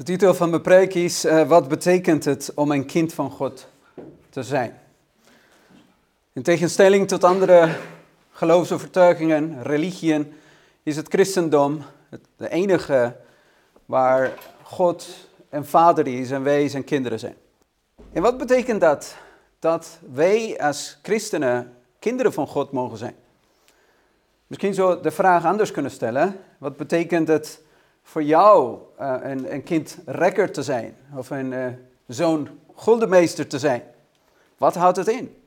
De titel van mijn preek is: uh, Wat betekent het om een kind van God te zijn? In tegenstelling tot andere geloofsovertuigingen, religieën, is het christendom het, de enige waar God en Vader is en wij zijn kinderen zijn. En wat betekent dat? Dat wij als christenen kinderen van God mogen zijn. Misschien zou de vraag anders kunnen stellen. Wat betekent het voor jou uh, een, een, kind rekker te zijn? Of een uh, zoon guldenmeester te zijn? Wat houdt het in?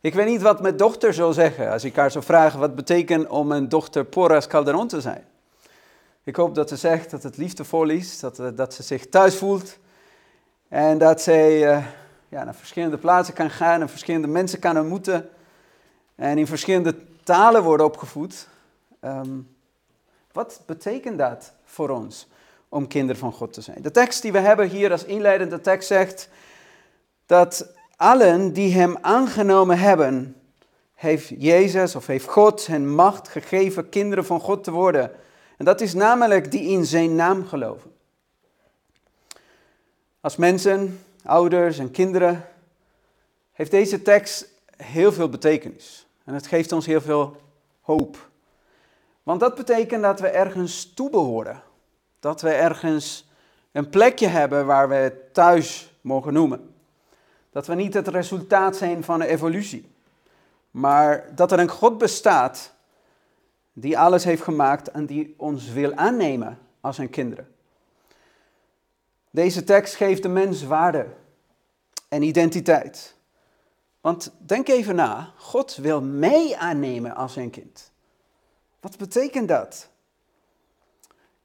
Ik weet niet wat mijn dochter zou zeggen als ik haar zou vragen wat betekent om een dochter Porras Calderon te zijn. Ik hoop dat ze zegt dat het liefdevol is, dat, uh, dat ze zich thuis voelt en dat zij ja, naar verschillende plaatsen kan gaan en verschillende mensen kan ontmoeten en in verschillende talen worden opgevoed. Um, wat betekent dat voor ons om kinderen van God te zijn? De tekst die we hebben hier als inleidende tekst zegt dat allen die hem aangenomen hebben, heeft Jezus of heeft God hen macht gegeven kinderen van God te worden. En dat is namelijk die in zijn naam geloven. Als mensen, ouders en kinderen, heeft deze tekst heel veel betekenis. En het geeft ons heel veel hoop. Want dat betekent dat we ergens toe behoren. Dat we ergens een plekje hebben waar we het thuis mogen noemen. Dat we niet het resultaat zijn van een evolutie. Maar dat er een God bestaat die alles heeft gemaakt en die ons wil aannemen als zijn kinderen. Deze tekst geeft de mens waarde en identiteit. Want denk even na, God wil mij aannemen als zijn kind. Wat betekent dat?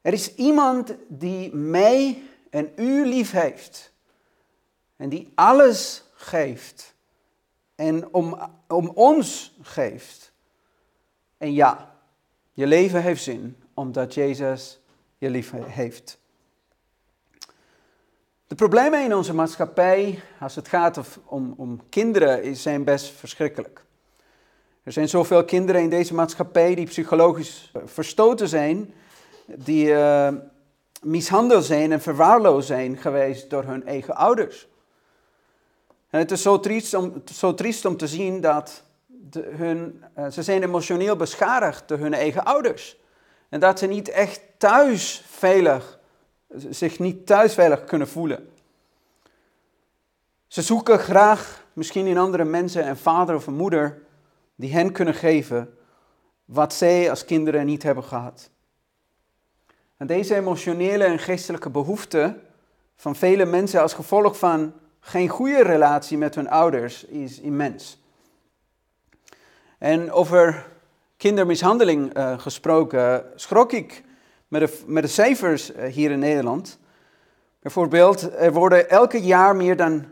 Er is iemand die mij en u lief heeft. En die alles geeft. En om, om ons geeft. En ja, je leven heeft zin omdat Jezus je lief heeft. De problemen in onze maatschappij, als het gaat om, om kinderen, zijn best verschrikkelijk. Er zijn zoveel kinderen in deze maatschappij die psychologisch verstoten zijn, die uh, mishandeld zijn en verwaarloosd zijn geweest door hun eigen ouders. Het is zo triest om, zo triest om te zien dat de, hun, uh, ze zijn emotioneel beschadigd door hun eigen ouders. En dat ze niet echt thuis veilig, zich niet thuis veilig kunnen voelen. Ze zoeken graag misschien in andere mensen een vader of een moeder die hen kunnen geven wat zij als kinderen niet hebben gehad. En deze emotionele en geestelijke behoefte van vele mensen als gevolg van geen goede relatie met hun ouders is immens. En over kindermishandeling uh, gesproken, schrok ik met de, met de cijfers uh, hier in Nederland. Bijvoorbeeld, er worden elke jaar meer dan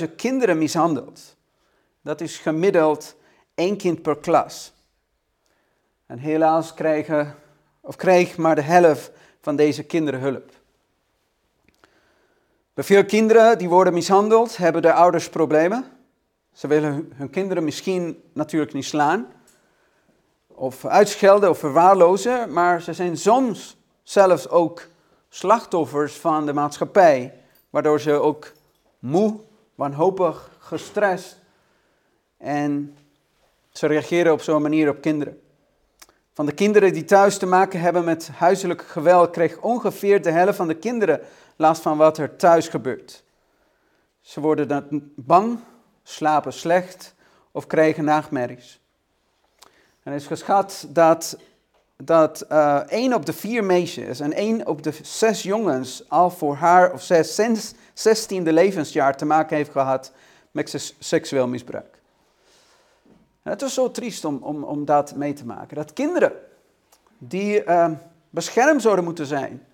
119.000 kinderen mishandeld. Dat is gemiddeld één kind per klas. En helaas krijgen, of krijgt maar de helft van deze kinderen hulp. Bij veel kinderen die worden mishandeld, hebben de ouders problemen. Ze willen hun kinderen misschien natuurlijk niet slaan, of uitschelden of verwaarlozen, maar ze zijn soms zelfs ook slachtoffers van de maatschappij, waardoor ze ook moe, wanhopig, gestrest en ze reageren op zo'n manier op kinderen. Van de kinderen die thuis te maken hebben met huiselijk geweld, kreeg ongeveer de helft van de kinderen last van wat er thuis gebeurt. Ze worden dan bang, slapen slecht of krijgen nachtmerries. Het is geschat dat, dat uh, één op de vier meisjes en één op de zes jongens al voor haar of zes sinds 16e levensjaar te maken heeft gehad met seksueel misbruik. Het is zo triest om, om, om dat mee te maken. Dat kinderen die uh, beschermd zouden moeten zijn.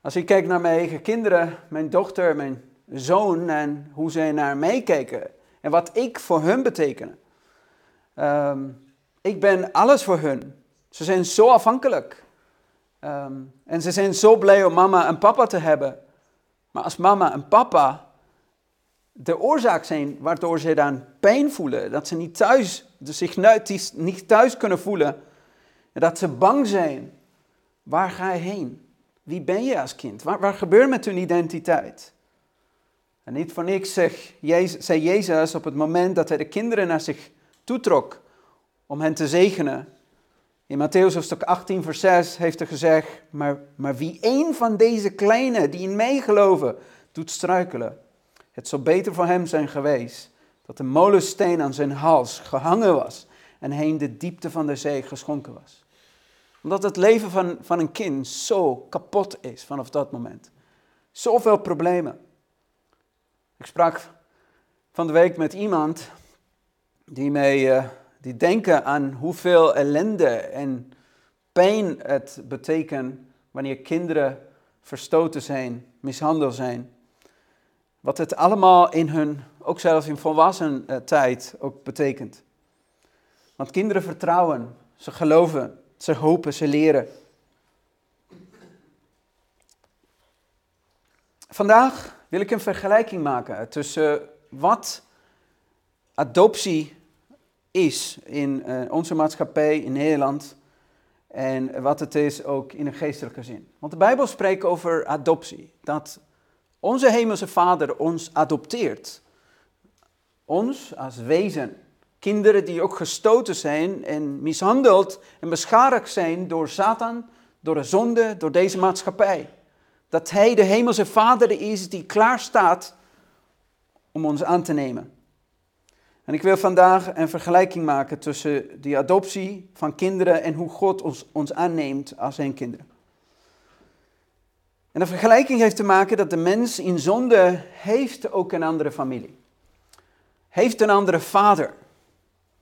Als ik kijk naar mijn eigen kinderen, mijn dochter, mijn zoon en hoe zij naar mij kijken en wat ik voor hun beteken. Um, ik ben alles voor hun. Ze zijn zo afhankelijk. Um, en ze zijn zo blij om mama en papa te hebben. Maar als mama en papa de oorzaak zijn waardoor ze dan pijn voelen. Dat ze niet thuis, zich niet thuis kunnen voelen. En dat ze bang zijn. Waar ga je heen? wie ben je als kind? Waar, gebeurt met hun identiteit? En niet voor niks zeg, zei Jezus op het moment dat hij de kinderen naar zich toetrok om hen te zegenen. In Matthäus hoofdstuk 18 vers 6 heeft hij gezegd, maar, maar wie een van deze kleine die in mij geloven doet struikelen, het zou beter voor hem zijn geweest dat een molensteen aan zijn hals gehangen was en in de diepte van de zee geschonken was. Omdat het leven van, van een kind zo kapot is vanaf dat moment. Zoveel problemen. Ik sprak van de week met iemand die mij uh, die denken aan hoeveel ellende en pijn het betekent wanneer kinderen verstoten zijn, mishandeld zijn. Wat het allemaal in hun, ook zelfs in volwassen uh, tijd, ook betekent. Want kinderen vertrouwen, ze geloven, ze hopen, ze leren. Vandaag wil ik een vergelijking maken tussen wat adoptie is in uh, onze maatschappij in Nederland en wat het is ook in een geestelijke zin. Want de Bijbel spreekt over adoptie, dat onze hemelse Vader ons adopteert. Ons als wezen. Kinderen die ook gestoten zijn en mishandeld en beschadigd zijn door Satan, door de zonde, door deze maatschappij. Dat Hij de hemelse Vader is die klaar staat om ons aan te nemen. En ik wil vandaag een vergelijking maken tussen die adoptie van kinderen en hoe God ons, ons aanneemt als zijn kinderen. En de vergelijking heeft te maken dat de mens in zonde heeft ook een andere familie. Heeft een andere vader.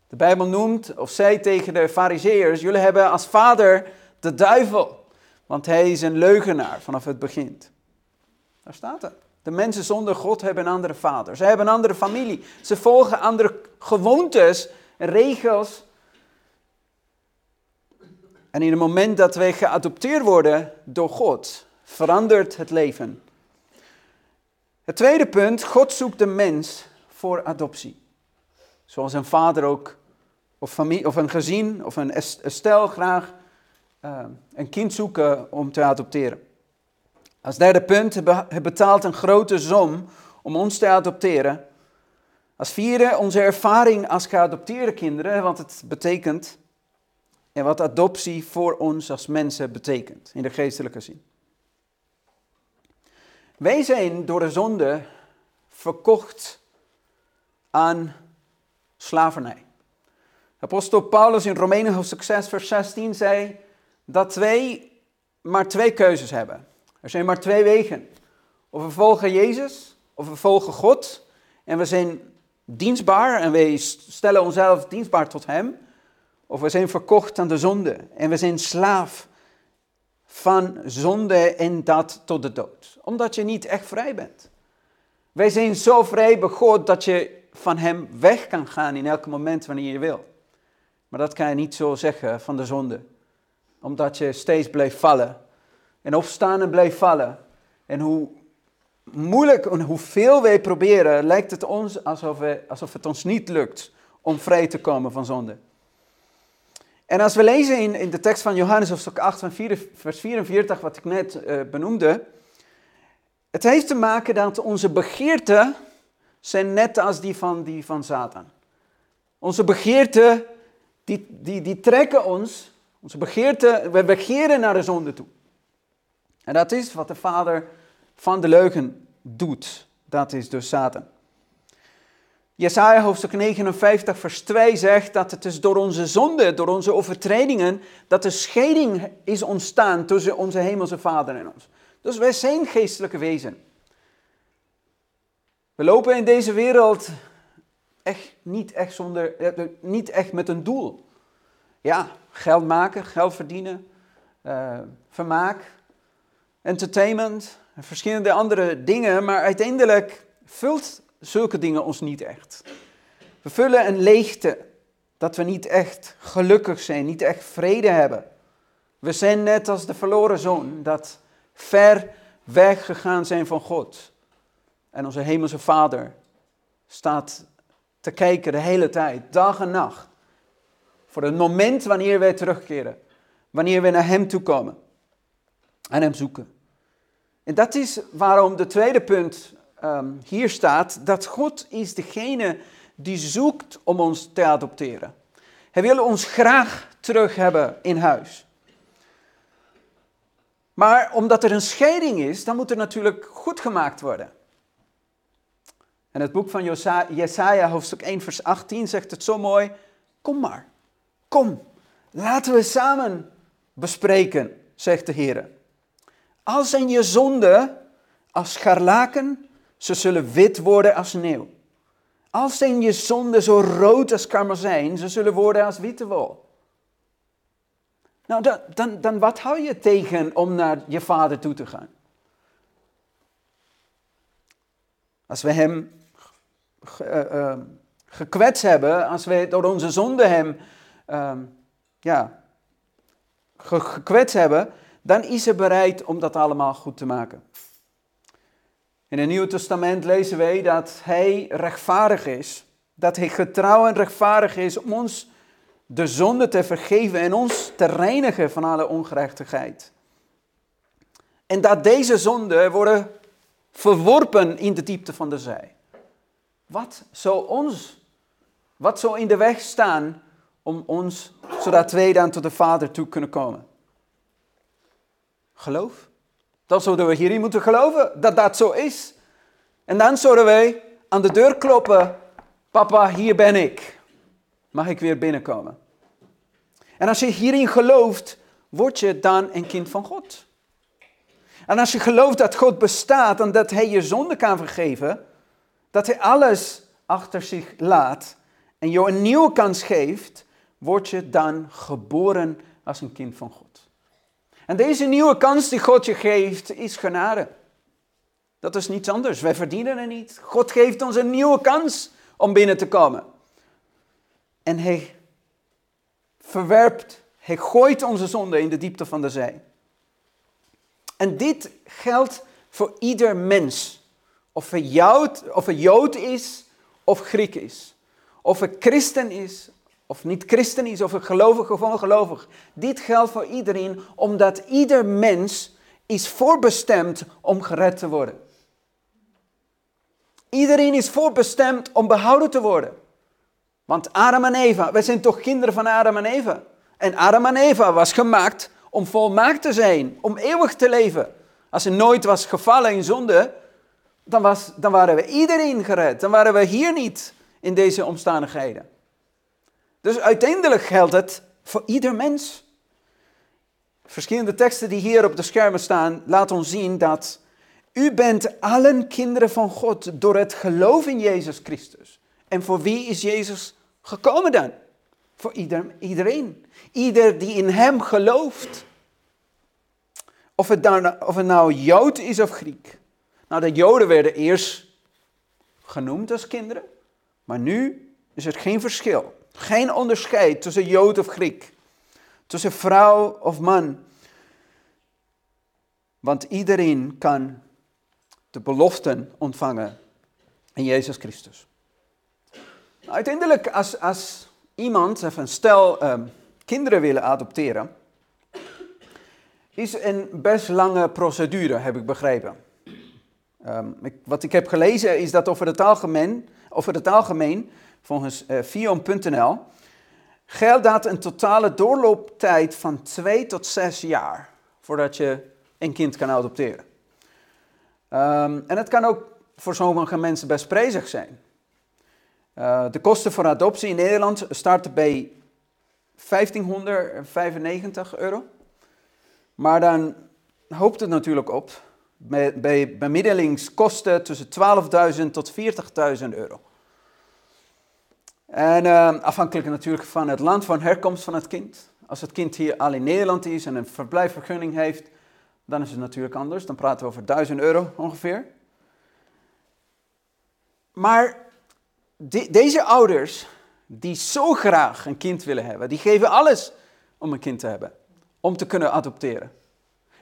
De Bijbel noemt, of zei tegen de fariseërs, jullie hebben als vader de duivel. Want hij is een leugenaar vanaf het begin. Daar staat het. De mensen zonder God hebben een andere vader. Ze hebben een andere familie. Ze volgen andere gewoontes en regels. En in het moment dat wij geadopteerd worden door God, verandert het leven. Het tweede punt, God zoekt de mens voor adoptie. Zoals een vader ook, of, familie, of een gezin, of een stel graag uh, een kind zoeken om te adopteren. Als derde punt, hij betaalt een grote som om ons te adopteren. Als vierde, onze ervaring als geadopteerde kinderen, wat het betekent en wat adoptie voor ons als mensen betekent in de geestelijke zin. Wij zijn door de zonde verkocht aan slavernij. Apostel Paulus in Romeinen hoofdstuk 6 vers 16 zei dat wij maar twee keuzes hebben. Er zijn maar twee wegen. Of we volgen Jezus, of we volgen God. En we zijn dienstbaar en wij stellen onszelf dienstbaar tot Hem. Of we zijn verkocht aan de zonde en we zijn slaaf van zonde en dat tot de dood. Omdat je niet echt vrij bent. Wij zijn zo vrij bij God dat je van Hem weg kan gaan in elk moment wanneer je wil. Maar dat kan je niet zo zeggen van de zonde. Omdat je steeds blijft vallen en opstaan en blijft vallen. En hoe moeilijk en hoeveel wij proberen, lijkt het ons alsof, we, alsof het ons niet lukt om vrij te komen van zonde. En als we lezen in, in de tekst van Johannes hoofdstuk 8 van 4, vers 44, wat ik net uh, benoemde, het heeft te maken dat onze begeerten zijn net als die van, die van Satan. Onze begeerten, die, die, die trekken ons, onze begeerten, we begeren naar de zonde toe. En dat is wat de vader van de leugen doet. Dat is dus Satan. Jesaja hoofdstuk 59 vers 2 zegt dat het is door onze zonde, door onze overtredingen, dat de scheiding is ontstaan tussen onze hemelse vader en ons. Dus wij zijn geestelijke wezen. We lopen in deze wereld echt niet echt, zonder, eh, niet echt met een doel. Ja, geld maken, geld verdienen, uh, vermaak, entertainment en verschillende andere dingen, maar uiteindelijk vult zulke dingen ons niet echt. We vullen een leegte dat we niet echt gelukkig zijn, niet echt vrede hebben. We zijn net als de verloren zoon, dat ver weggegaan zijn van God. En onze hemelse vader staat te kijken de hele tijd, dag en nacht. Voor het moment wanneer wij terugkeren. Wanneer we naar hem toe komen. En hem zoeken. En dat is waarom de tweede punt ehm, hier staat, dat God is degene die zoekt om ons te adopteren. Hij wil ons graag terug hebben in huis. Maar omdat er een scheiding is, dan moet er natuurlijk goed gemaakt worden. En het boek van Jesaja, hoofdstuk 1, vers 18, zegt het zo mooi. Kom maar, kom, laten we samen bespreken, zegt de Heer. Al zijn je zonden als scharlaken, ze zullen wit worden als sneeuw. Al zijn je zonden zo rood als karmozijn, ze zullen worden als witte wol. Nou, dan, dan, dan wat hou je tegen om naar je vader toe te gaan? Als we hem uh, gekwetst hebben, als we door onze zonde hem uh, ja, gekwetst hebben, dan is hij bereid om dat allemaal goed te maken. In het Nieuwe Testament lezen wij dat hij rechtvaardig is, dat hij getrouw en rechtvaardig is om ons de zonde te vergeven en ons te reinigen van alle ongerechtigheid. En dat deze zonden worden verworpen in de diepte van de zee. Wat zou ons, wat zou in de weg staan om ons, zodat wij dan tot de Vader toe kunnen komen? Geloof. Dan zouden we hierin moeten geloven dat dat zo is. En dan zouden wij aan de deur kloppen. Papa, hier ben ik. Mag ik weer binnenkomen? En als je hierin gelooft, word je dan een kind van God. En als je gelooft dat God bestaat en dat Hij je zonde kan vergeven, dat Hij alles achter zich laat en jou een nieuwe kans geeft, word je dan geboren als een kind van God. En deze nieuwe kans die God je geeft, is genade. Dat is niets anders. Wij verdienen het niet. God geeft ons een nieuwe kans om binnen te komen. En Hij verwerpt, Hij gooit onze zonde in de diepte van de zee. En dit geldt voor ieder mens. Of hij Jood, of hij Jood is of Griek is. Of hij christen is of niet christen is, of een gelovig of ongelovig. Dit geldt voor iedereen, omdat ieder mens is voorbestemd om gered te worden. Iedereen is voorbestemd om behouden te worden. Want Adam en Eva, wij zijn toch kinderen van Adam en Eva. En Adam en Eva was gemaakt om volmaakt te zijn, om eeuwig te leven. Als er nooit was gevallen in zonde, dan, was, dan waren we iedereen gered. Dan waren we hier niet in deze omstandigheden. Dus uiteindelijk geldt het voor ieder mens. Verschillende teksten die hier op de schermen staan, laten ons zien dat u bent allen kinderen van God door het geloof in Jezus Christus. En voor wie is Jezus gekomen dan? Voor ieder, iedereen. Ieder die in Hem gelooft. Of het, nou, of het nou Jood is of Griek. Nou, de Joden werden eerst genoemd als kinderen. Maar nu is er geen verschil. Geen onderscheid tussen Jood of Griek. Tussen vrouw of man. Want iedereen kan de beloften ontvangen in Jezus Christus. Uiteindelijk, als, als iemand, of een stel, um, kinderen willen adopteren, is een best lange procedure, heb ik begrepen. Um, ik, wat ik heb gelezen is dat over het algemeen, over het algemeen volgens Fion.nl, geldt dat een totale doorlooptijd van 2 tot 6 jaar voordat je een kind kan adopteren. Um, en het kan ook voor sommige mensen best prijzig zijn. Uh, de kosten voor adoptie in Nederland starten bij 1595 euro. Maar dan hoopt het natuurlijk op bij bemiddelingskosten tussen 12.000 tot 40.000 euro. En uh, afhankelijk natuurlijk van het land van herkomst van het kind. Als het kind hier al in Nederland is en een verblijfvergunning heeft, dan is het natuurlijk anders. Dan praten we over 1000 euro ongeveer. Maar deze ouders, die zo graag een kind willen hebben, die geven alles om een kind te hebben, om te kunnen adopteren.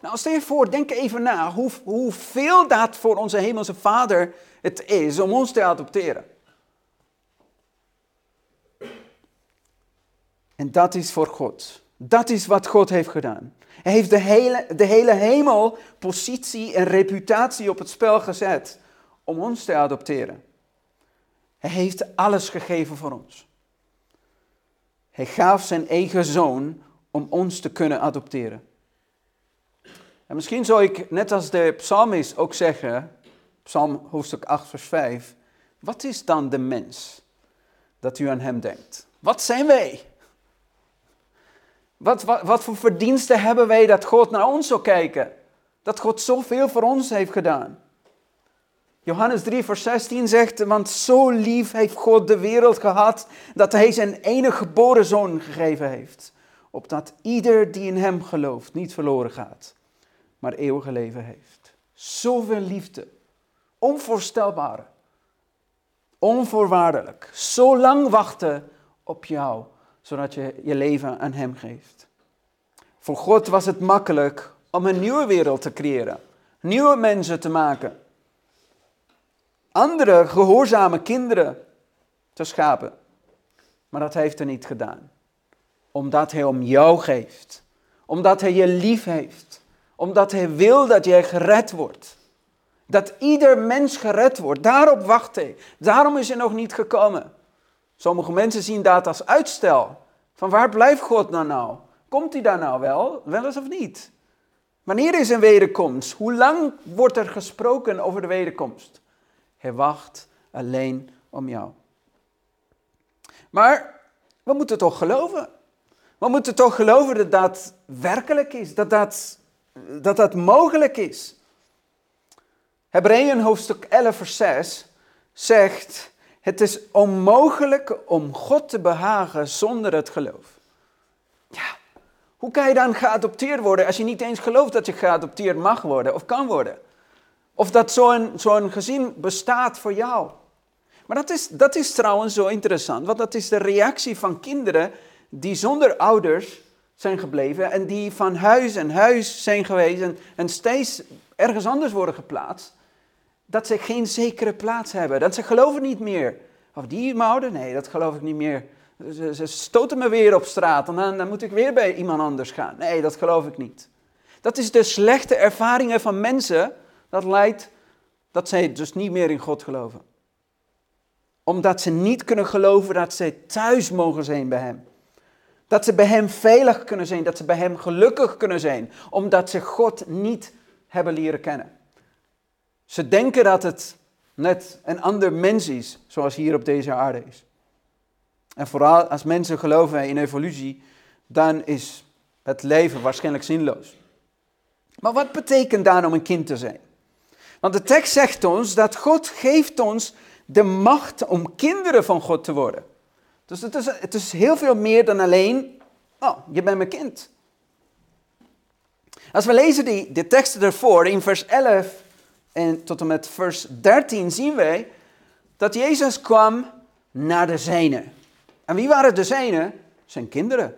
Nou, stel je voor, denk even na hoe, hoeveel dat voor onze hemelse vader het is om ons te adopteren. En dat is voor God Dat is wat God heeft gedaan. Hij heeft de hele, de hele hemel, positie en reputatie op het spel gezet om ons te adopteren. Hij heeft alles gegeven voor ons. Hij gaf zijn eigen zoon om ons te kunnen adopteren. En misschien zou ik, net als de psalmist, ook zeggen, psalm hoofdstuk 8, vers 5, wat is dan de mens dat u aan hem denkt? Wat zijn wij? Wat, wat, voor verdiensten hebben wij dat God naar ons zou kijken? Dat God zoveel voor ons heeft gedaan. Johannes 3, vers 16 zegt, want zo lief heeft God de wereld gehad, dat hij zijn enige geboren zoon gegeven heeft, opdat ieder die in hem gelooft niet verloren gaat, maar eeuwige leven heeft. Zoveel liefde, onvoorstelbare, onvoorwaardelijk, zo lang wachten op jou, zodat je je leven aan hem geeft. Voor God was het makkelijk om een nieuwe wereld te creëren, nieuwe mensen te maken andere gehoorzame kinderen te schapen. Maar dat heeft hij niet gedaan. Omdat hij om jou geeft. Omdat hij je lief heeft. Omdat hij wil dat jij gered wordt. Dat ieder mens gered wordt. Daarop wacht hij. Daarom is hij nog niet gekomen. Sommige mensen zien dat als uitstel. Van waar blijft God dan nou? Komt hij daar nou wel? Wel eens of niet? Wanneer is een wederkomst? Hoe lang wordt er gesproken over de wederkomst? Hij wacht alleen om jou. Maar we moeten toch geloven. We moeten toch geloven dat dat werkelijk is, dat dat, dat, dat mogelijk is. Hebreeën hoofdstuk 11 vers 6 zegt, het is onmogelijk om God te behagen zonder het geloof. Ja, hoe kan je dan geadopteerd worden als je niet eens gelooft dat je geadopteerd mag worden of kan worden? Of dat zo'n zo'n gezin bestaat voor jou. Maar dat is, dat is trouwens zo interessant, want dat is de reactie van kinderen die zonder ouders zijn gebleven en die van huis en huis zijn geweest en, en steeds ergens anders worden geplaatst. Dat ze geen zekere plaats hebben, dat ze geloven niet meer. Of die ouder, nee, dat geloof ik niet meer. Ze, ze stoten me weer op straat en dan, dan moet ik weer bij iemand anders gaan. Nee, dat geloof ik niet. Dat is de slechte ervaringen van mensen dat leidt dat zij dus niet meer in God geloven. Omdat ze niet kunnen geloven dat zij thuis mogen zijn bij Hem. Dat ze bij Hem veilig kunnen zijn, dat ze bij Hem gelukkig kunnen zijn, omdat ze God niet hebben leren kennen. Ze denken dat het net een ander mens is, zoals hier op deze aarde is. En vooral als mensen geloven in evolutie, dan is het leven waarschijnlijk zinloos. Maar wat betekent dan om een kind te zijn? Want de tekst zegt ons dat God geeft ons de macht om kinderen van God te worden. Dus het is, het is heel veel meer dan alleen, oh, je bent mijn kind. Als we lezen die, de teksten ervoor, in vers 11 en tot en met vers 13, zien wij dat Jezus kwam naar de zijnen. En wie waren de zijnen? Zijn kinderen.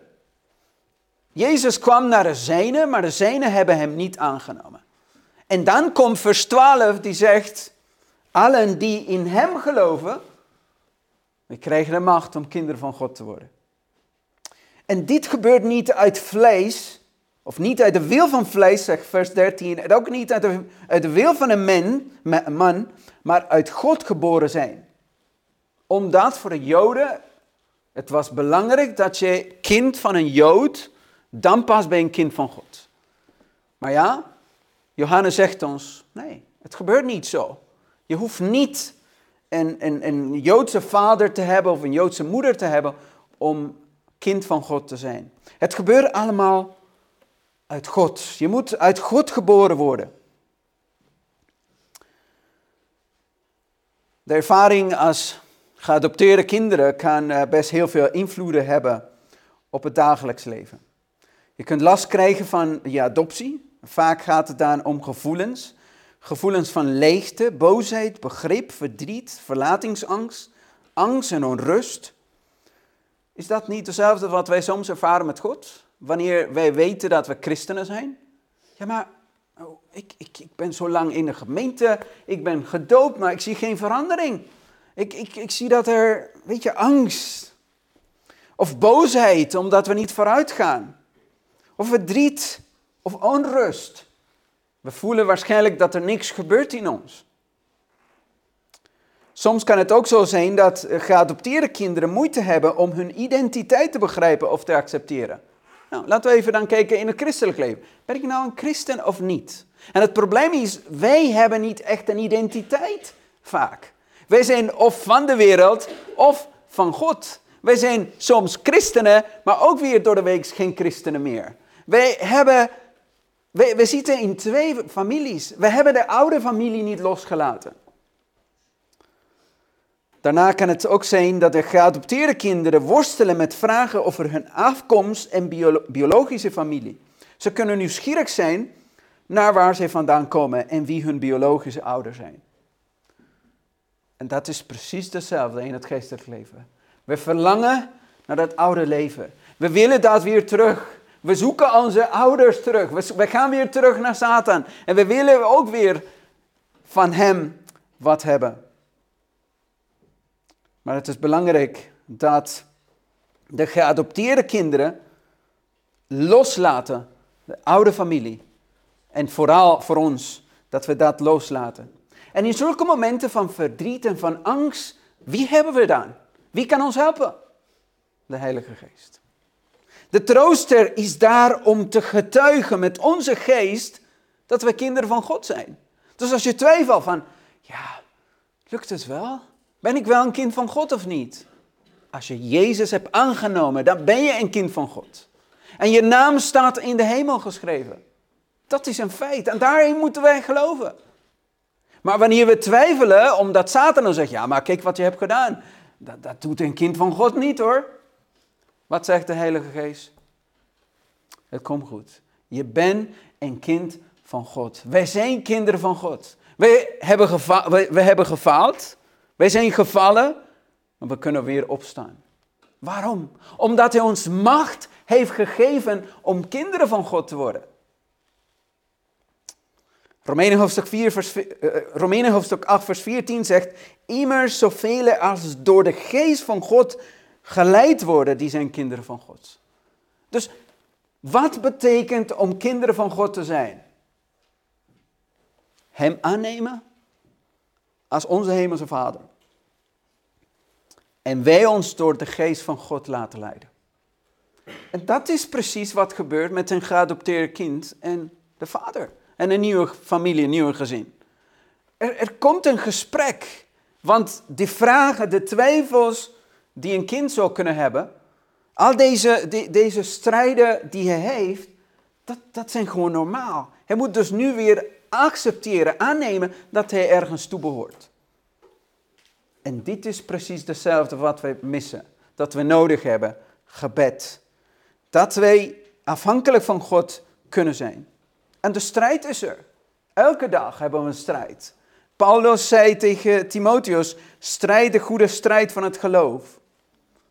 Jezus kwam naar de zijnen, maar de zijnen hebben hem niet aangenomen. En dan komt vers 12 die zegt, allen die in hem geloven, we krijgen de macht om kinderen van God te worden. En dit gebeurt niet uit vlees, of niet uit de wil van vlees, zegt vers 13, en ook niet uit de, de wil van een man, man, maar uit God geboren zijn. Omdat voor de Joden het was belangrijk dat je kind van een Jood, dan pas bij een kind van God. Maar ja, Johannes zegt ons, nee, het gebeurt niet zo. Je hoeft niet een, een, een Joodse vader te hebben of een Joodse moeder te hebben om kind van God te zijn. Het gebeurt allemaal uit God. Je moet uit God geboren worden. De ervaring als geadopteerde kinderen kan eh, best heel veel invloeden hebben op het dagelijks leven. Je kunt last krijgen van je adoptie, Vaak gaat het dan om gevoelens. Gevoelens van leegte, boosheid, begrip, verdriet, verlatingsangst, angst en onrust. Is dat niet hetzelfde wat wij soms ervaren met God? Wanneer wij weten dat we christenen zijn? Ja, maar oh, ik, ik, ik ben zo lang in de gemeente, ik ben gedoopt, maar ik zie geen verandering. Ik, ik, ik zie dat er, weet je, angst of boosheid omdat we niet vooruit gaan. of verdriet of onrust. We voelen waarschijnlijk dat er niks gebeurt in ons. Soms kan het ook zo zijn dat geadopteerde kinderen moeite hebben om hun identiteit te begrijpen of te accepteren. Nou, laten we even dan kijken in het christelijk leven. Ben ik nou een christen of niet? En het probleem is, wij hebben niet echt een identiteit vaak. Wij zijn of van de wereld of van God. Wij zijn soms christenen, maar ook weer door de week geen christenen meer. Wij hebben, wij zitten in twee families. We hebben de oude familie niet losgelaten. Daarna kan het ook zijn dat de geadopteerde kinderen worstelen met vragen over hun afkomst en biologische familie. Ze kunnen nieuwsgierig zijn naar waar ze vandaan komen en wie hun biologische ouders zijn. En dat is precies hetzelfde in het geestelijk leven. We verlangen naar dat oude leven. We willen dat weer terug. We zoeken onze ouders terug. We, gaan weer terug naar Satan. En we willen ook weer van hem wat hebben. Maar het is belangrijk dat de geadopteerde kinderen loslaten, de oude familie. En vooral voor ons, dat we dat loslaten. En in zulke momenten van verdriet en van angst, wie hebben we dan? Wie kan ons helpen? De Heilige Geest. De trooster is daar om te getuigen met onze geest dat we kinderen van God zijn. Dus als je twijfelt van, ja, lukt het wel? Ben ik wel een kind van God of niet? Als je Jezus hebt aangenomen, dan ben je een kind van God. En je naam staat in de hemel geschreven. Dat is een feit en daarin moeten wij geloven. Maar wanneer we twijfelen, omdat Satan dan zegt, ja, maar kijk wat je hebt gedaan. Dat, dat doet een kind van God niet hoor. Wat zegt de Heilige Geest? Het komt goed. Je bent een kind van God. Wij zijn kinderen van God. Wij hebben, hebben gefaald. Wij zijn gevallen, maar we kunnen weer opstaan. Waarom? Omdat hij ons macht heeft gegeven om kinderen van God te worden. Romeinen hoofdstuk, 4, vers, uh, Romeinen hoofdstuk 8, vers 14 zegt: Immers zoveel als door de geest van God geleid worden, die zijn kinderen van God. Dus wat betekent om kinderen van God te zijn? Hem aannemen als onze hemelse Vader. En wij ons door de geest van God laten leiden. En dat is precies wat gebeurt met een geadopteerde kind en de vader. En een nieuwe familie, een nieuwe gezin. Er, er komt een gesprek. Want die vragen, de twijfels die een kind zou kunnen hebben, al deze, deze strijden die hij heeft, dat, dat zijn gewoon normaal. Hij moet dus nu weer accepteren, aannemen dat hij ergens toe behoort. En dit is precies hetzelfde wat we missen. Dat we nodig hebben. Gebed. Dat wij afhankelijk van God kunnen zijn. En de strijd is er. Elke dag hebben we een strijd. Paulus zei tegen Timotheus: strijd de goede strijd van het geloof.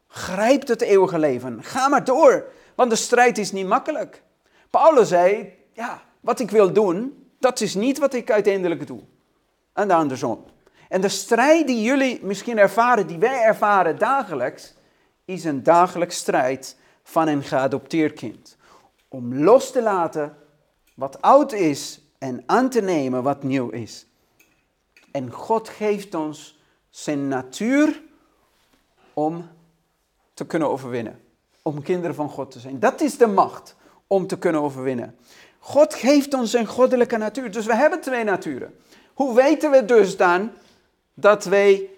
Grijp het eeuwige leven. Ga maar door, want de strijd is niet makkelijk. Paulus zei: ja, wat ik wil doen, dat is niet wat ik uiteindelijk doe. En de andersom. En de strijd die jullie misschien ervaren, die wij ervaren dagelijks, is een dagelijks strijd van een geadopteerd kind. Om los te laten wat oud is en aan te nemen wat nieuw is. En God geeft ons zijn natuur om te kunnen overwinnen. Om kinderen van God te zijn. Dat is de macht om te kunnen overwinnen. God geeft ons een goddelijke natuur. Dus we hebben twee naturen. Hoe weten we dus dan dat wij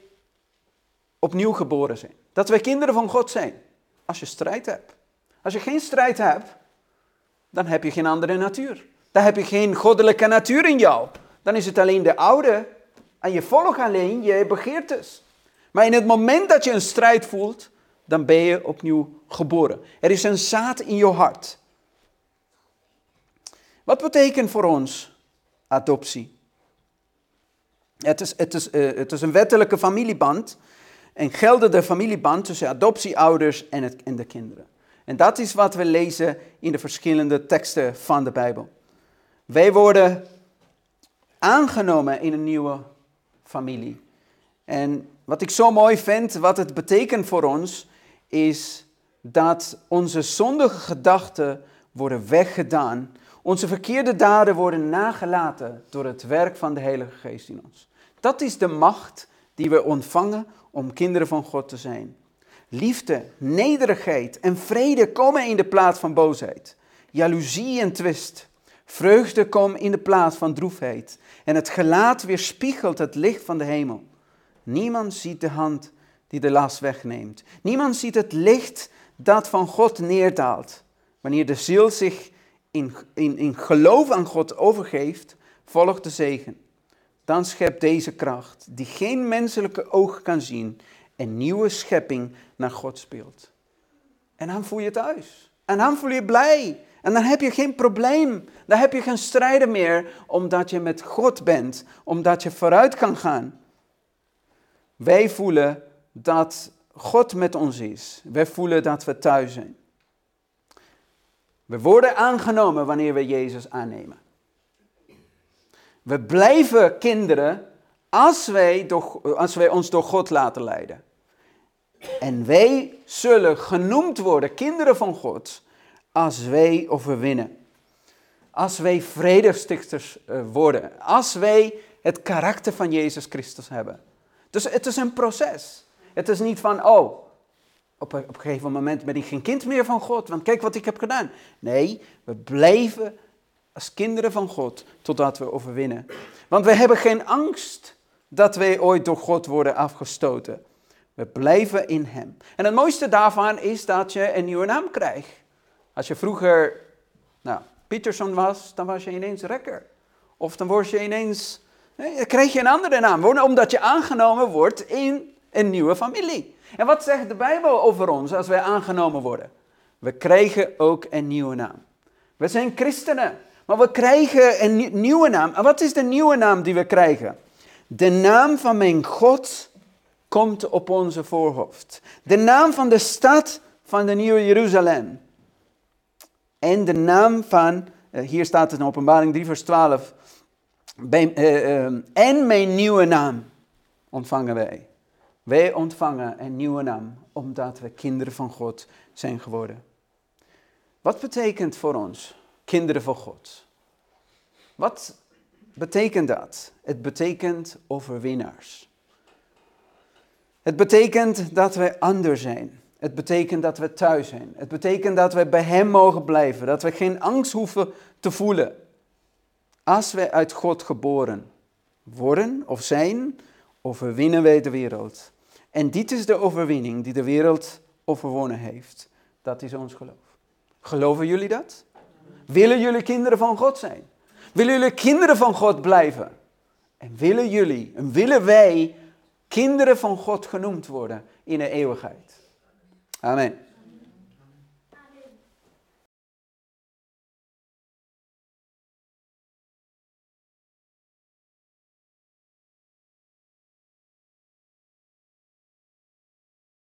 opnieuw geboren zijn. Dat wij kinderen van God zijn. Als je strijd hebt. Als je geen strijd hebt, dan heb je geen andere natuur. Dan heb je geen goddelijke natuur in jou. Dan is het alleen de oude. En je volgt alleen je begeertes. Maar in het moment dat je een strijd voelt, dan ben je opnieuw geboren. Er is een zaad in je hart. Wat betekent voor ons adoptie? Het is, het, is, uh, het is een wettelijke familieband. En geldende familieband tussen adoptieouders en, het, en de kinderen. En dat is wat we lezen in de verschillende teksten van de Bijbel. Wij worden aangenomen in een nieuwe familie. En wat ik zo mooi vind, wat het betekent voor ons, is dat onze zondige gedachten worden weggedaan. Onze verkeerde daden worden nagelaten door het werk van de Heilige Geest in ons. Dat is de macht die we ontvangen om kinderen van God te zijn. Liefde, nederigheid en vrede komen in de plaats van boosheid. Jaloezie en twist. Vreugde komt in de plaats van droefheid. En het gelaat weerspiegelt het licht van de hemel. Niemand ziet de hand die de last wegneemt. Niemand ziet het licht dat van God neerdaalt. Wanneer de ziel zich in, in, in geloof aan God overgeeft, volgt de zegen. Dan schept deze kracht, die geen menselijke oog kan zien, een nieuwe schepping naar God speelt. En dan voel je thuis. En dan voel je blij. En dan heb je geen probleem. Dan heb je geen strijden meer, omdat je met God bent, omdat je vooruit kan gaan. Wij voelen dat God met ons is. Wij voelen dat we thuis zijn. We worden aangenomen wanneer we Jezus aannemen. We blijven kinderen als wij, door, als wij ons door God laten leiden. En wij zullen genoemd worden kinderen van God als wij overwinnen. Als wij vredestichters eh, worden. Als wij het karakter van Jezus Christus hebben. Dus het is een proces. Het is niet van, oh, op een, op een gegeven moment ben ik geen kind meer van God, want kijk wat ik heb gedaan. Nee, we blijven als kinderen van God totdat we overwinnen. Want we hebben geen angst dat wij ooit door God worden afgestoten. We blijven in Hem. En het mooiste daarvan is dat je een nieuwe naam krijgt. Als je vroeger, nou, Peterson was, dan was je ineens Rekker. Of dan word je ineens, dan je een andere naam. Omdat je aangenomen wordt in een nieuwe familie. En wat zegt de Bijbel over ons als wij aangenomen worden? We krijgen ook een nieuwe naam. We zijn christenen, maar we krijgen een nieuwe naam. En wat is de nieuwe naam die we krijgen? De naam van mijn God komt op onze voorhoofd. De naam van de stad van de Nieuwe Jeruzalem. En de naam van, eh, hier staat het in openbaring 3 vers 12. Bij, uh, uh, en mijn nieuwe naam ontvangen wij. Wij ontvangen een nieuwe naam omdat we kinderen van God zijn geworden. Wat betekent voor ons kinderen van God? Wat betekent dat? Het betekent overwinnaars. Het betekent dat wij anders zijn. Het betekent dat we thuis zijn. Het betekent dat we bij Hem mogen blijven. Dat we geen angst hoeven te voelen. Als wij uit God geboren worden of zijn, overwinnen wij de wereld. En dit is de overwinning die de wereld overwonnen heeft. Dat is ons geloof. Geloven jullie dat? Willen jullie kinderen van God zijn? Willen jullie kinderen van God blijven? En willen jullie, en willen wij kinderen van God genoemd worden in de eeuwigheid? Amen.